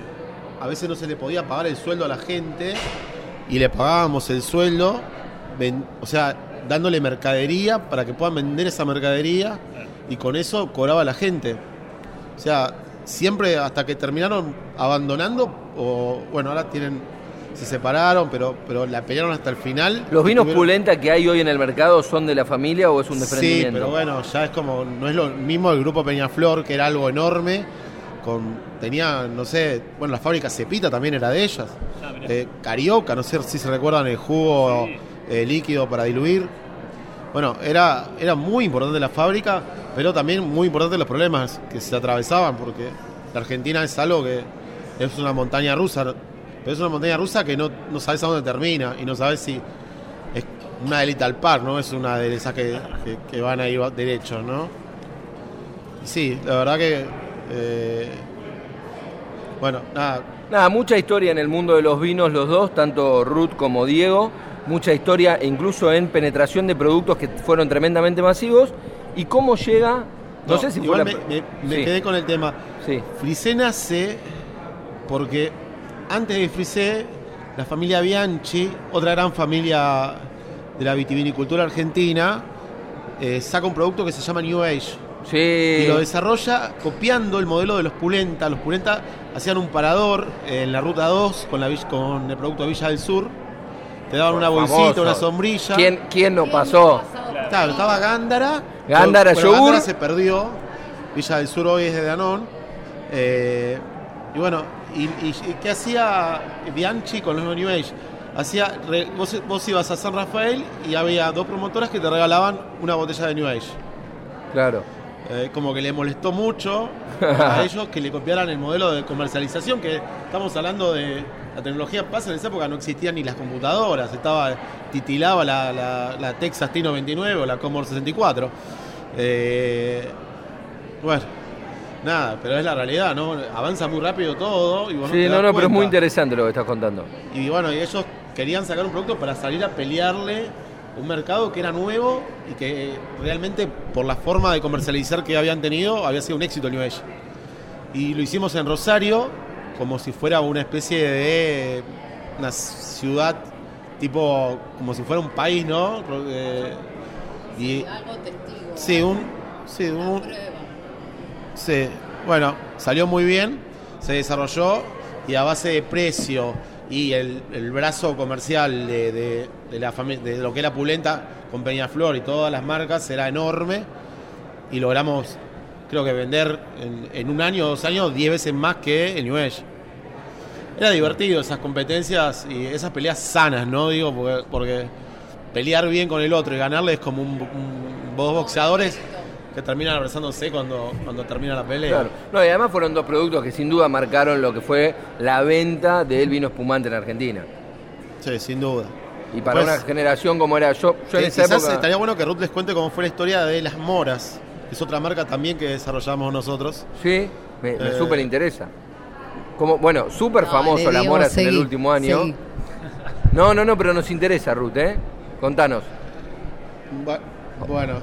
a veces no se le podía pagar el sueldo a la gente y le pagábamos el sueldo, ven- o sea, dándole mercadería para que puedan vender esa mercadería y con eso cobraba la gente. O sea, siempre hasta que terminaron abandonando, o bueno, ahora tienen, se separaron, pero, pero la pelearon hasta el final. ¿Los vinos Tuvieron- Pulenta que hay hoy en el mercado son de la familia o es un Sí, desprendimiento? pero bueno, ya es como, no es lo mismo el grupo Peñaflor, que era algo enorme, con, tenía, no sé, bueno, la fábrica Cepita también era de ellas. Ah. Eh, Carioca, no sé si se recuerdan el jugo Sí. eh, líquido para diluir. Bueno, era, era muy importante la fábrica, pero también muy importante los problemas que se atravesaban, porque la Argentina es algo que es una montaña rusa, pero es una montaña rusa que no, no sabes a dónde termina y no sabes si es una delita al par, ¿no? Es una de esas que, que- van ahí va- derecho, ¿no? Sí, la verdad que... eh, bueno, nada, Nada, mucha historia en el mundo de los vinos, los dos, tanto Ruth como Diego. Mucha historia, incluso en penetración de productos que fueron tremendamente masivos. ¿Y cómo llega? No, sé si fue igual la... me, me- me Sí, quedé con el tema. sí. Frisé nace porque antes de Frisé, la familia Bianchi, otra gran familia de la vitivinicultura argentina, eh, saca un producto que se llama New Age. Sí. Y lo desarrolla copiando el modelo de los Pulenta. Los Pulenta hacían un parador en la ruta 2 con, la, con el producto de Villa del Sur. Te daban una bolsita, Famoso. una sombrilla. ¿Quién, quién no pasó? Claro. Claro, estaba Gándara. Gándara, Bueno, yogur. Gándara se perdió. Villa del Sur hoy es de Danón. Eh, y bueno, y, y- y qué hacía Bianchi con los New Age? Hacía, re- vos, vos ibas a San Rafael y había dos promotoras que te regalaban una botella de New Age. Claro. Eh, como que le molestó mucho a ellos que le copiaran el modelo de comercialización, que estamos hablando de la tecnología pasa en esa época no existían ni las computadoras, estaba titilaba la, la, la Texas T99 o la Commodore 64. Eh, bueno, nada, pero es la realidad, ¿no? Avanza muy rápido todo y vos Sí, no, no, pero es muy interesante lo que estás contando. Y bueno, y ellos querían sacar un producto para salir a pelearle un mercado que era nuevo y que realmente por la forma de comercializar que habían tenido había sido un éxito el New Age. Y lo hicimos en Rosario como si fuera una especie de una ciudad tipo como si fuera un país, ¿no? Eh, y Algo testigo. sí, un sí, un Sí, bueno, salió muy bien, se desarrolló y a base de precio y el, el brazo comercial de, de- de la de lo que era Pulenta con Peñaflor y todas las marcas era enorme y logramos, creo que vender en, en un año o dos años 10 veces más que el New Age. Era divertido esas competencias y esas peleas sanas, ¿no? Digo, porque, porque pelear bien con el otro y ganarle es como un, un- dos boxeadores que terminan abrazándose cuando, cuando termina la pelea. Claro. No, y además fueron dos productos que sin duda marcaron lo que fue la venta del vino espumante en Argentina. Sí, sin duda. Y para Pues, una generación como era yo, yo en esa época. estaría bueno que Ruth les cuente cómo fue la historia de las moras. Es otra marca también que desarrollamos nosotros. Sí, me, me Eh, súper interesa. Como, bueno, súper famoso las moras en el último año. seguí. No, no, no, pero nos interesa, Ruth, ¿eh? Contanos. Bu- Bueno,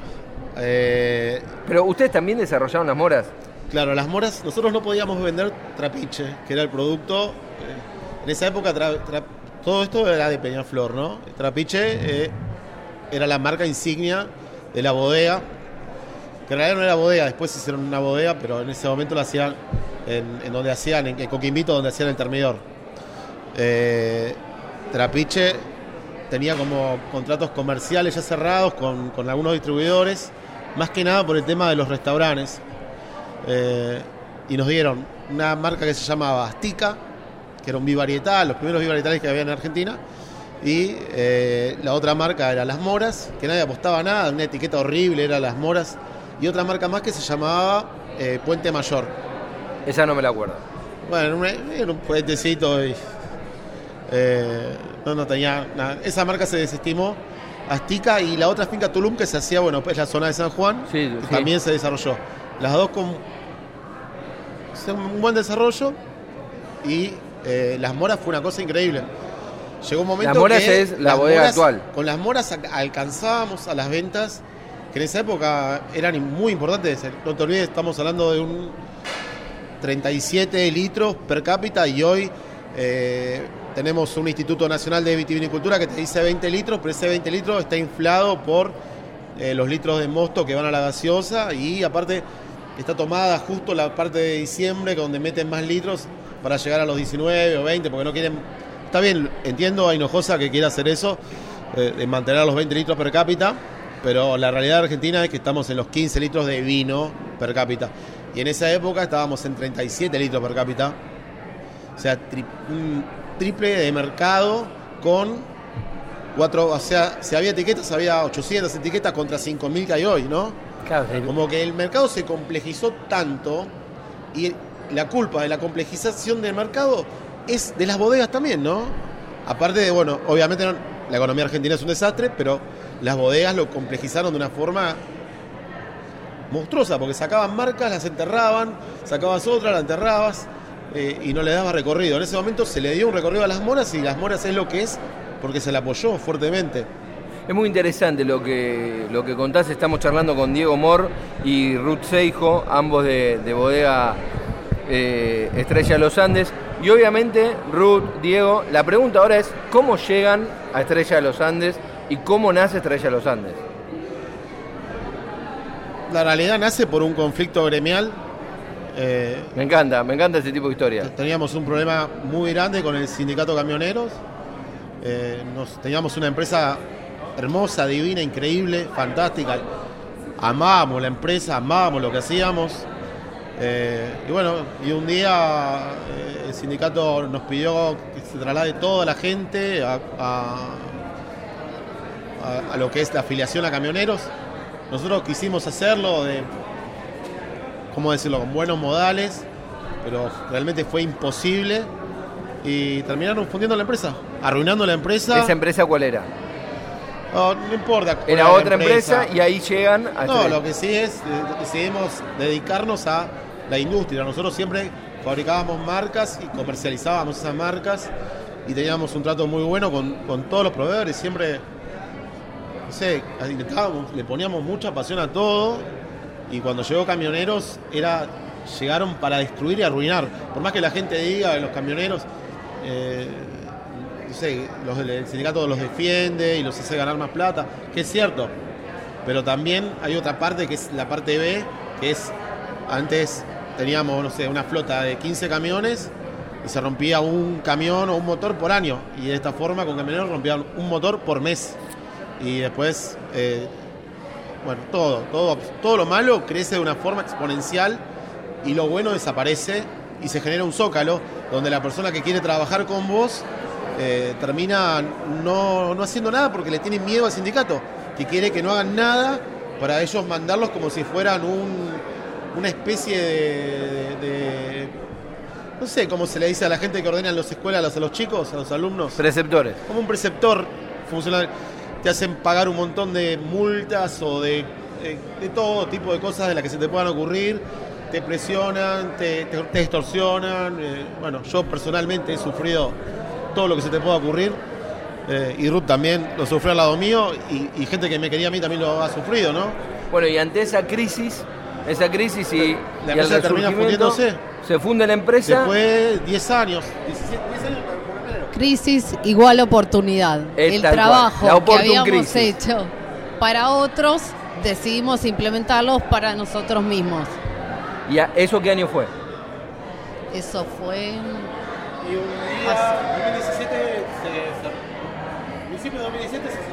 eh, Pero ustedes también desarrollaron las moras. claro, las moras, nosotros no podíamos vender trapiche, que era el producto. eh, en esa época tra- tra- todo esto era de Peñaflor, ¿no? Trapiche eh, era la marca insignia de la bodega, que en realidad no era bodega, después hicieron una bodega, pero en ese momento lo hacían en, donde hacían, en, en Coquimbito, donde hacían el termidor. Eh, Trapiche tenía como contratos comerciales ya cerrados con, con algunos distribuidores, más que nada por el tema de los restaurantes. Eh, y nos dieron una marca que se llamaba Astica, que era un bivarietal, los primeros bivarietales que había en Argentina. Y eh, la otra marca era Las Moras, que nadie apostaba nada, una etiqueta horrible era Las Moras. Y otra marca más que se llamaba eh, Puente Mayor. Esa no me la acuerdo. Bueno, era un, puentecito y eh, no, no tenía nada. Esa marca se desestimó. Astica y la otra finca Tulum que se hacía, bueno, pues la zona de San Juan, Sí, que sí. también se desarrolló. Las dos con un buen desarrollo y eh, las moras fue una cosa increíble. Llegó un momento Las Moras que es la bodega moras- actual. Con las moras alcanzábamos a las ventas que en esa época eran muy importantes. No te olvides, estamos hablando de un 37 litros per cápita y hoy eh, tenemos un Instituto Nacional de Vitivinicultura que te dice 20 litros, pero ese 20 litros está inflado por eh, los litros de mosto que van a la gaseosa y aparte está tomada justo la parte de diciembre donde meten más litros para llegar a los 19 o 20 porque no quieren... Está bien, entiendo a Hinojosa que quiere hacer eso, eh, de mantener los 20 litros per cápita, pero la realidad argentina es que estamos en los 15 litros de vino per cápita. Y en esa época estábamos en 37 litros per cápita. O sea, tri- un triple de mercado con cuatro, o sea, si había etiquetas, había 800 etiquetas contra 5.000 que hay hoy, ¿no? Claro, Como que el mercado se complejizó tanto y la culpa de la complejización del mercado es de las bodegas también, ¿no? Aparte de, bueno, obviamente no- la economía argentina es un desastre, pero las bodegas lo complejizaron de una forma monstruosa, porque sacaban marcas, las enterraban, sacabas otra, la enterrabas eh, y no le daba recorrido. En ese momento se le dio un recorrido a las moras y las moras es lo que es porque se la apoyó fuertemente. Es muy interesante lo que, lo que contás. Estamos charlando con Diego Mor y Ruth Seijo, ambos de, de bodega eh, Estrella Los Andes. Y obviamente, Ruth, Diego, la pregunta ahora es: ¿cómo llegan a Estrella de los Andes y cómo nace Estrella Los Andes? La realidad nace por un conflicto gremial. Eh, Me encanta, me encanta ese tipo de historia. Teníamos un problema muy grande con el sindicato camioneros. Eh, nos, teníamos una empresa hermosa, divina, increíble, fantástica. Amábamos la empresa, amábamos lo que hacíamos. Eh, y bueno, y un día el sindicato nos pidió que se traslade toda la gente a, a- a- a lo que es la afiliación a camioneros. Nosotros quisimos hacerlo de, ¿cómo decirlo?, con buenos modales, pero realmente fue imposible y terminaron fundiendo la empresa, arruinando la empresa. ¿Esa empresa cuál era? No, no importa. Era otra empresa y ahí llegan a No, lo que sí es, eh, decidimos dedicarnos a la industria. Nosotros siempre fabricábamos marcas y comercializábamos esas marcas y teníamos un trato muy bueno con, con todos los proveedores. Siempre, sé, le poníamos mucha pasión a todo y cuando llegó Camioneros era llegaron para destruir y arruinar. Por más que la gente diga los camioneros, eh, no sé, los, el sindicato los defiende y los hace ganar más plata, que es cierto. Pero también hay otra parte que es la parte B, que es antes teníamos, no sé, una flota de 15 camiones y se rompía un camión o un motor por año. Y de esta forma con camioneros rompían un motor por mes. Y después, eh, bueno, todo, todo, todo lo malo crece de una forma exponencial y lo bueno desaparece y se genera un zócalo donde la persona que quiere trabajar con vos eh, termina no, no haciendo nada porque le tienen miedo al sindicato, que quiere que no hagan nada para ellos mandarlos como si fueran un- una especie de, de- No sé cómo se le dice a la gente que ordena en las escuelas, a los, a los chicos, a los alumnos. Preceptores. Como un preceptor funcional. Te hacen pagar un montón de multas o de, de- de todo tipo de cosas de las que se te puedan ocurrir. Te presionan, te, te- te extorsionan. eh, bueno, yo personalmente he sufrido todo lo que se te pueda ocurrir. eh, y Ruth también lo sufrió al lado mío. Y, y gente que me quería a mí también lo ha sufrido, ¿no? Bueno, y ante esa crisis, esa crisis y, y el empresa termina fundiéndose. se funde la empresa. Después 10 años, 17, 10 años. Crisis igual oportunidad. Es El trabajo la que habíamos crisis. hecho para otros, decidimos implementarlos para nosotros mismos. ¿Y a- eso qué año fue? Eso fue... Y un día, 2017, se cerró. principio de 2017 se cerró.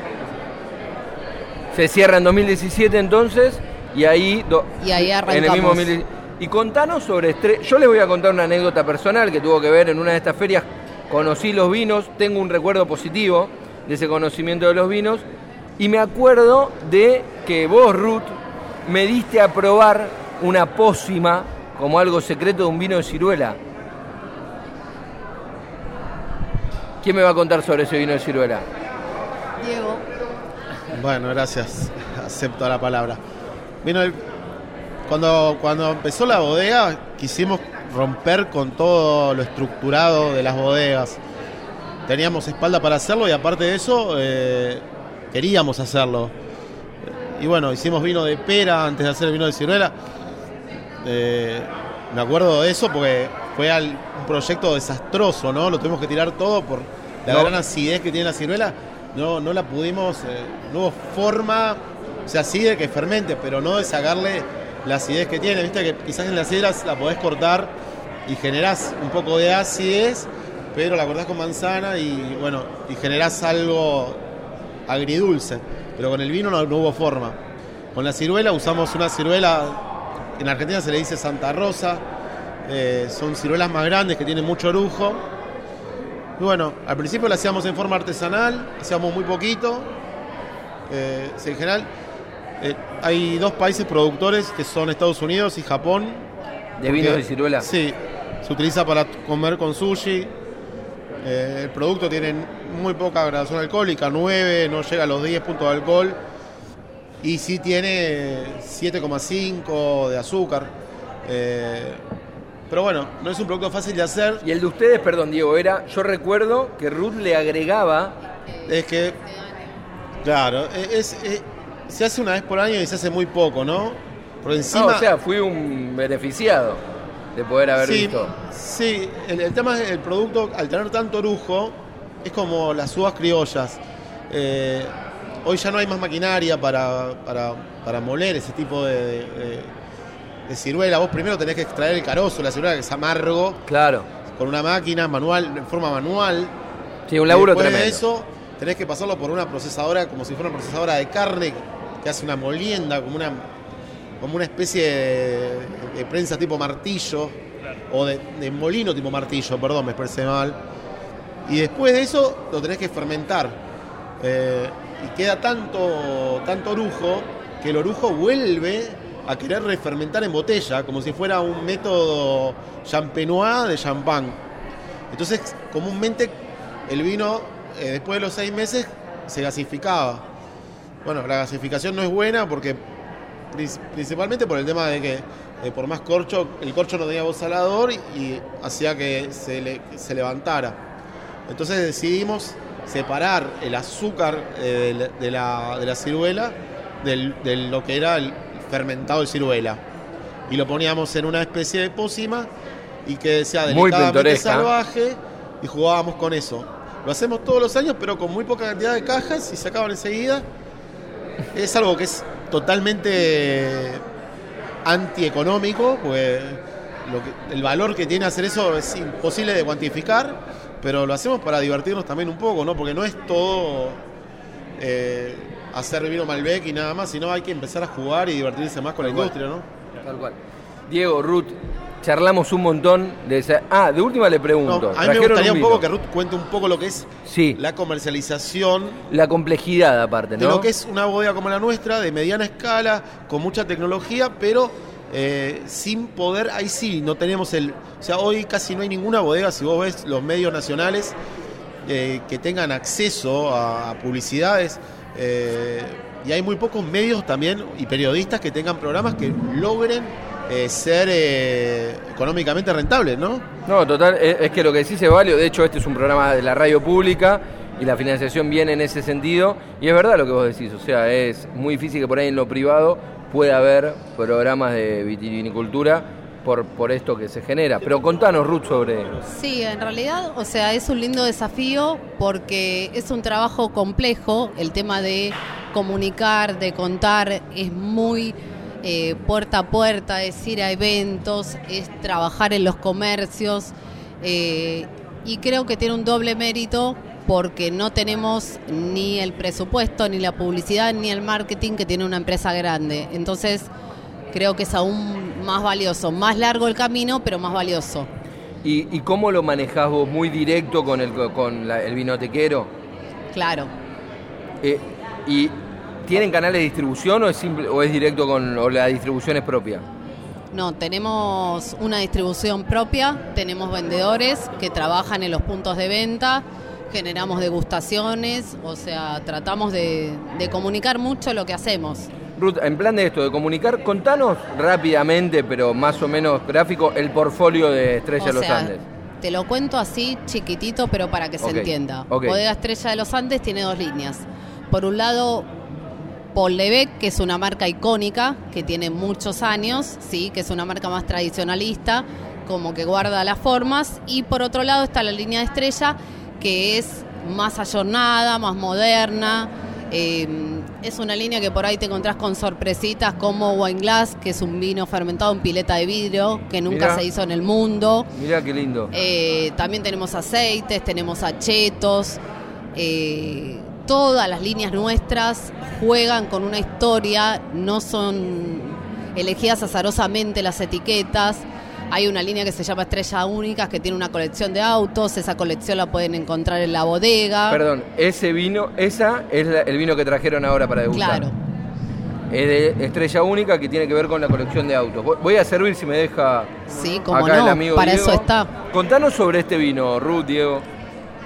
Se cierra en 2017 entonces y ahí... do- Y ahí en el mismo arrancamos. 2017. Y contanos sobre... estre- Yo les voy a contar una anécdota personal que tuvo que ver en una de estas ferias. Conocí los vinos, tengo un recuerdo positivo de ese conocimiento de los vinos. Y me acuerdo de que vos, Ruth, me diste a probar una pócima como algo secreto de un vino de ciruela. ¿Quién me va a contar sobre ese vino de ciruela? Diego. Bueno, gracias. Acepto la palabra. Vino el- cuando, cuando empezó la bodega, quisimos romper con todo lo estructurado de las bodegas. Teníamos espalda para hacerlo y aparte de eso, eh, queríamos hacerlo. Y bueno, hicimos vino de pera antes de hacer el vino de ciruela. Eh, me acuerdo de eso porque fue al- un proyecto desastroso, ¿no? Lo tuvimos que tirar todo por la No. gran acidez que tiene la ciruela. No, no la pudimos, eh, no hubo forma, o sea, sí de que fermente, pero no de sacarle la acidez que tiene. Viste que quizás en las sidras la podés cortar y generás un poco de acidez, pero la cortás con manzana y bueno, y generás algo agridulce. Pero con el vino no, hubo forma. Con la ciruela usamos una ciruela, en Argentina se le dice Santa Rosa, eh, son ciruelas más grandes que tienen mucho orujo. Y bueno, al principio la hacíamos en forma artesanal, hacíamos muy poquito. Eh, en general, eh, hay dos países productores que son Estados Unidos y Japón. ¿De vinos de ciruela? Sí, se utiliza para comer con sushi. Eh, el producto tiene muy poca graduación alcohólica, 9, no llega a los 10 puntos de alcohol. Y sí tiene 7,5 de azúcar. Eh, pero bueno, no es un producto fácil de hacer. Y el de ustedes, perdón, Diego, era. Yo recuerdo que Ruth le agregaba. Es que, claro, es, es- se hace una vez por año y se hace muy poco, ¿no? Por encima. O sea, fui un beneficiado de poder haber sí, visto. Sí, el, el tema es el producto, al tener tanto orujo, es como las uvas criollas. Eh, hoy ya no hay más maquinaria para, para, para moler ese tipo de, de- de ciruela. Vos primero tenés que extraer el carozo, la ciruela que es amargo, Claro. con una máquina manual, en forma manual. Sí, un laburo Después tremendo. de eso, tenés que pasarlo por una procesadora como si fuera una procesadora de carne que hace una molienda, como una, como una especie de, de prensa tipo martillo, o de, de molino tipo martillo, perdón, me expresé mal. Y después de eso lo tenés que fermentar. Eh, y queda tanto, tanto orujo que el orujo vuelve a querer refermentar en botella, como si fuera un método champenois de champán. Entonces, comúnmente el vino, eh, después de los seis meses, se gasificaba. Bueno, la gasificación no es buena porque prin- principalmente por el tema de que eh, por más corcho, el corcho no tenía voz salador y, y hacía que se, le- que se levantara. Entonces decidimos separar el azúcar eh, de, la- de la, de la ciruela del- de lo que era el fermentado de ciruela. Y lo poníamos en una especie de pócima y que sea delicadamente salvaje y jugábamos con eso. Lo hacemos todos los años, pero con muy poca cantidad de cajas y se acaban enseguida. Es algo que es totalmente antieconómico, pues lo que- el valor que tiene hacer eso es imposible de cuantificar, pero lo hacemos para divertirnos también un poco, ¿no? Porque no es todo eh, hacer vino Malbec y nada más, sino hay que empezar a jugar y divertirse más con la cual. industria, ¿no? Tal cual. Diego, Ruth, charlamos un montón de esa... Ah, de última le No, pregunto. a mí me ¿trajeron gustaría un poco que Ruth cuente un poco lo que es Sí, la comercialización la complejidad aparte, de ¿no? lo que es una bodega como la nuestra, de mediana escala, con mucha tecnología, pero eh, sin poder, ahí sí, no tenemos el... O sea, hoy casi no hay ninguna bodega, si vos ves los medios nacionales, eh, que tengan acceso a publicidades. eh, y hay muy pocos medios también y periodistas que tengan programas que logren eh, ser eh, económicamente rentables, ¿no? No, total, es, es que lo que decís es válido. De hecho, este es un programa de la radio pública y la financiación viene en ese sentido. Y es verdad lo que vos decís. O sea, es muy difícil que por ahí en lo privado pueda haber programas de vitivinicultura por, por esto que se genera. Pero contanos, Ruth, sobre. Sí, en realidad, o sea, es un lindo desafío porque es un trabajo complejo. El tema de comunicar, de contar, es muy eh, puerta a puerta, es ir a eventos, es trabajar en los comercios. eh, y creo que tiene un doble mérito porque no tenemos ni el presupuesto, ni la publicidad, ni el marketing que tiene una empresa grande. Entonces, creo que es aún más valioso. Más largo el camino, pero más valioso. ¿Y, y cómo lo manejás vos? ¿Muy directo con el, con la- el vinotequero? Claro. Eh, ¿Y tienen canales de distribución o es, simple, o es directo con o la distribución es propia? No, tenemos una distribución propia, tenemos vendedores que trabajan en los puntos de venta, generamos degustaciones, o sea, tratamos de, de comunicar mucho lo que hacemos. Ruth, en plan de esto, de comunicar, contanos rápidamente, pero más o menos gráfico, el portfolio de Estrella O de los sea, Andes. Te lo cuento así chiquitito, pero para que se entienda. ok. Bodega Estrella de los Andes tiene dos líneas. Por un lado, Paul Lebec, que es una marca icónica, que tiene muchos años, sí, que es una marca más tradicionalista, como que guarda las formas. Y por otro lado está la línea de Estrella, que es más ayornada, más moderna. eh, es una línea que por ahí te encontrás con sorpresitas como Wine Glass, que es un vino fermentado en pileta de vidrio, que nunca Mirá. se hizo en el mundo. Mirá qué lindo. Eh, también tenemos aceites, tenemos achetos. eh, todas las líneas nuestras juegan con una historia, no son elegidas azarosamente las etiquetas. Hay una línea que se llama Estrella Únicas que tiene una colección de autos. Esa colección la pueden encontrar en la bodega. Perdón, ese vino, esa es la- el vino que trajeron ahora para degustar. Claro. Es de Estrella Única que tiene que ver con la colección de autos. Voy- a servir si me deja Sí, como acá el no. amigo Para Diego. eso está. Contanos sobre este vino, Ruth, Diego.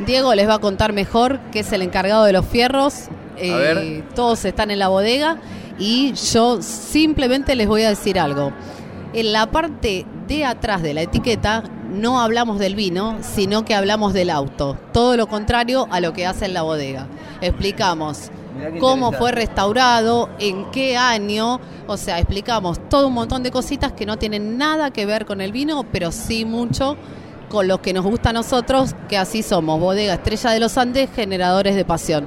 Diego les va a contar mejor, que es el encargado de los fierros. Eh. Todos están en la bodega y yo simplemente les voy a decir algo. En la parte de atrás de la etiqueta no hablamos del vino, sino que hablamos del auto. Todo lo contrario a lo que hace en la bodega. Explicamos cómo fue restaurado, en qué año, o sea, explicamos todo un montón de cositas que no tienen nada que ver con el vino, pero sí mucho con lo que nos gusta a nosotros, que así somos, Bodega Estrella de los Andes, generadores de pasión.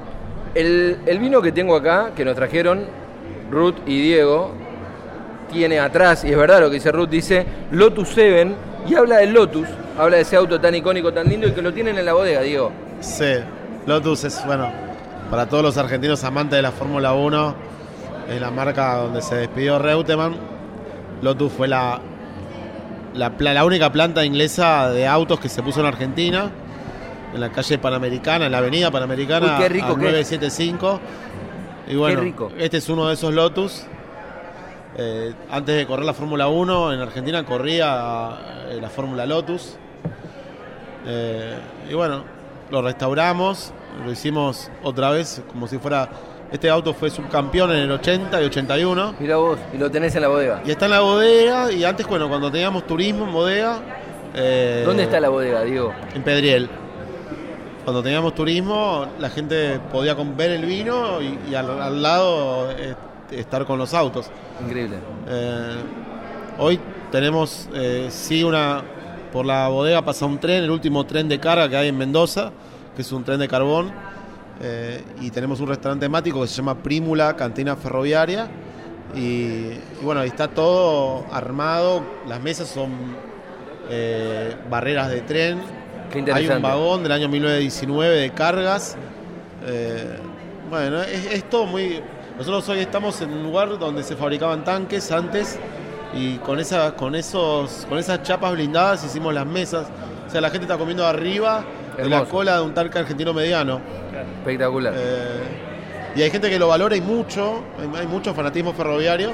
El, el vino que tengo acá, que nos trajeron Ruth y Diego, tiene atrás, y es verdad lo que dice Ruth, dice Lotus 7, y habla del Lotus, habla de ese auto tan icónico, tan lindo, y que lo tienen en la bodega, Diego. Sí, Lotus es, bueno, para todos los argentinos amantes de la Fórmula 1, es la marca donde se despidió Reutemann. Lotus fue la, la, la única planta inglesa de autos que se puso en Argentina, en la calle Panamericana, en la avenida Panamericana, Uy, qué rico al que es. 975. Y bueno, rico. este es uno de esos Lotus. Eh, antes de correr la Fórmula 1, en Argentina corría eh, la Fórmula Lotus. Eh, y bueno, lo restauramos, lo hicimos otra vez como si fuera... Este auto fue subcampeón en el 80 y 81. Mira vos, y lo tenés en la bodega. Y está en la bodega, y antes, bueno, cuando teníamos turismo en bodega... eh, ¿Dónde está la bodega, Diego? En Pedriel. Cuando teníamos turismo, la gente podía ver el vino y, y al, al lado eh, estar con los autos. Increíble. Eh, hoy tenemos, sí, una. Por la bodega pasa un tren, el último tren de carga que hay en Mendoza, que es un tren de carbón. Eh, y tenemos un restaurante temático que se llama Prímula Cantina Ferroviaria. Y, y bueno, ahí está todo armado. Las mesas son eh, barreras de tren. Qué Hay un vagón del año 1919 de cargas. Eh, bueno, es, es todo muy. Nosotros hoy estamos en un lugar donde se fabricaban tanques antes y con esas, con esos, con esas chapas blindadas hicimos las mesas. O sea, la gente está comiendo arriba de la cola de un tanque argentino mediano. Espectacular. Eh, y hay gente que lo valora y mucho, hay, hay mucho fanatismo ferroviario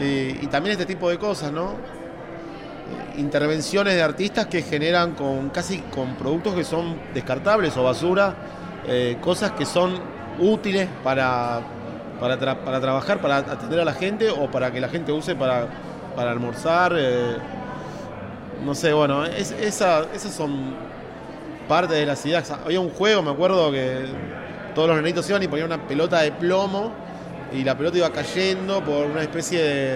y, y también este tipo de cosas, ¿no? Eh, Intervenciones de artistas que generan con casi con productos que son descartables o basura, eh, cosas que son útiles para, para, tra- para trabajar, para atender a la gente o para que la gente use para, para almorzar. eh, no sé, bueno, es- esa- esas son parte de las ideas. Había un juego, me acuerdo que todos los nenitos iban y ponían una pelota de plomo y la pelota iba cayendo por una especie de,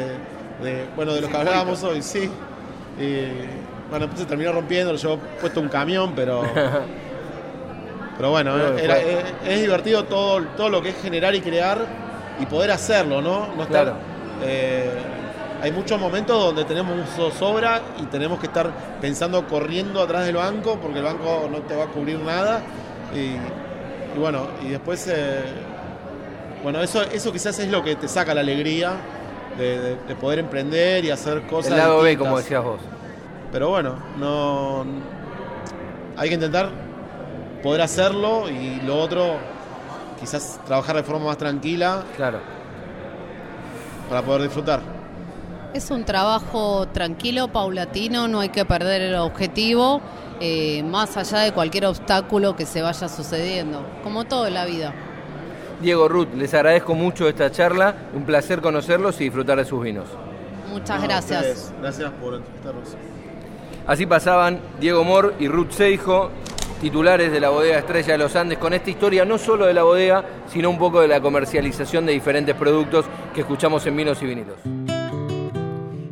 de- bueno, de lo que hablábamos hoy, sí. Y, bueno, después se terminó rompiendo, lo llevó puesto un camión, pero pero bueno, era- fue- es, es divertido todo, todo lo que es generar y crear y poder hacerlo, ¿no? no estar, Claro. eh, hay muchos momentos donde tenemos un zozobra y tenemos que estar pensando corriendo atrás del banco porque el banco no te va a cubrir nada. Y, y bueno, y después, eh, bueno, eso, eso quizás es lo que te saca la alegría de, de- de poder emprender y hacer cosas. El lado B, como decías vos. Pero bueno, no. Hay que intentar poder hacerlo y lo otro, quizás trabajar de forma más tranquila Claro. para poder disfrutar. Es un trabajo tranquilo, paulatino, no hay que perder el objetivo, eh, más allá de cualquier obstáculo que se vaya sucediendo, como todo en la vida. Diego Ruth, les agradezco mucho esta charla. Un placer conocerlos y disfrutar de sus vinos. Muchas No, gracias. Gracias por entrevistarnos. Así pasaban Diego Mor y Ruth Seijo, titulares de la bodega Estrella de los Andes, con esta historia no solo de la bodega, sino un poco de la comercialización de diferentes productos que escuchamos en Vinos y Vinilos.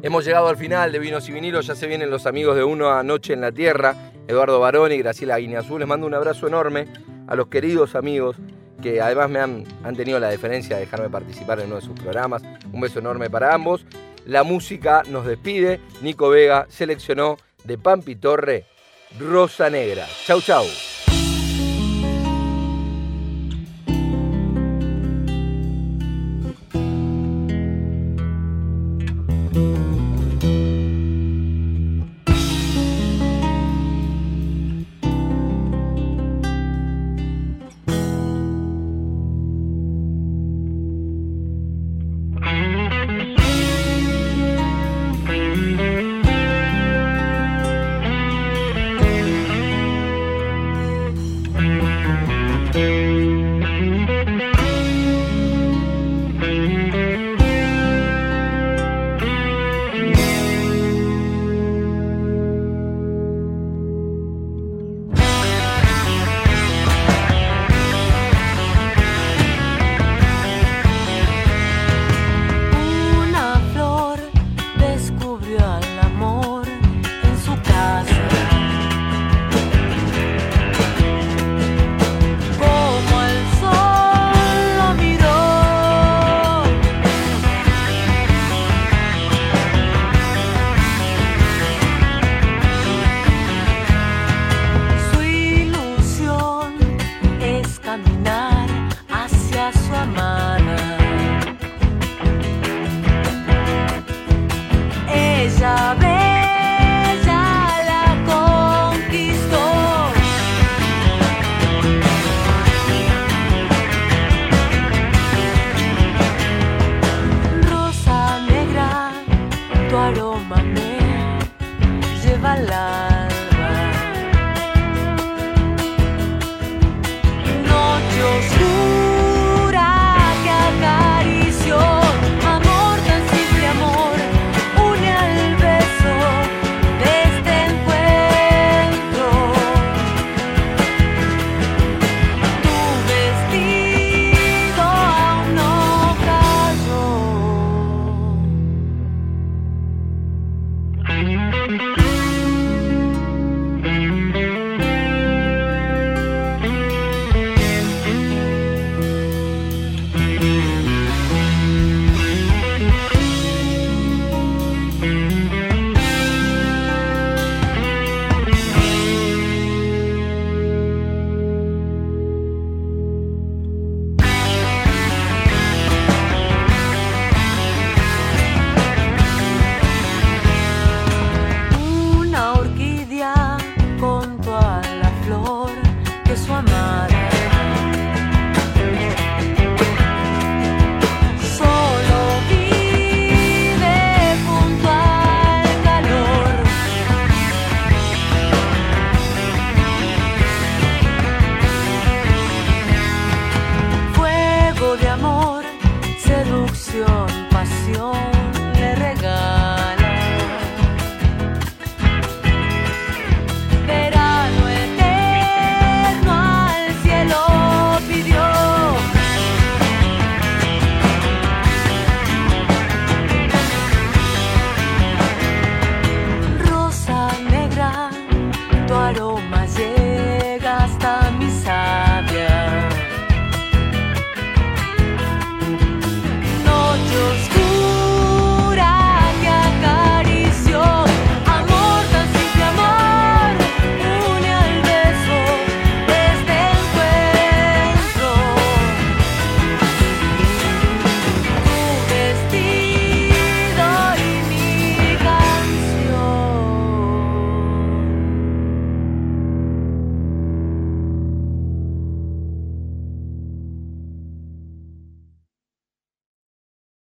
Hemos llegado al final de Vinos y Vinilos, ya se vienen los amigos de Uno Anoche en la Tierra, Eduardo Baroni y Graciela Guineazú. Les mando un abrazo enorme a los queridos amigos que además me han, han tenido la deferencia de dejarme participar en uno de sus programas. Un beso enorme para ambos. La música nos despide. Nico Vega seleccionó de Pampi Torre Rosa Negra. Chau, chau.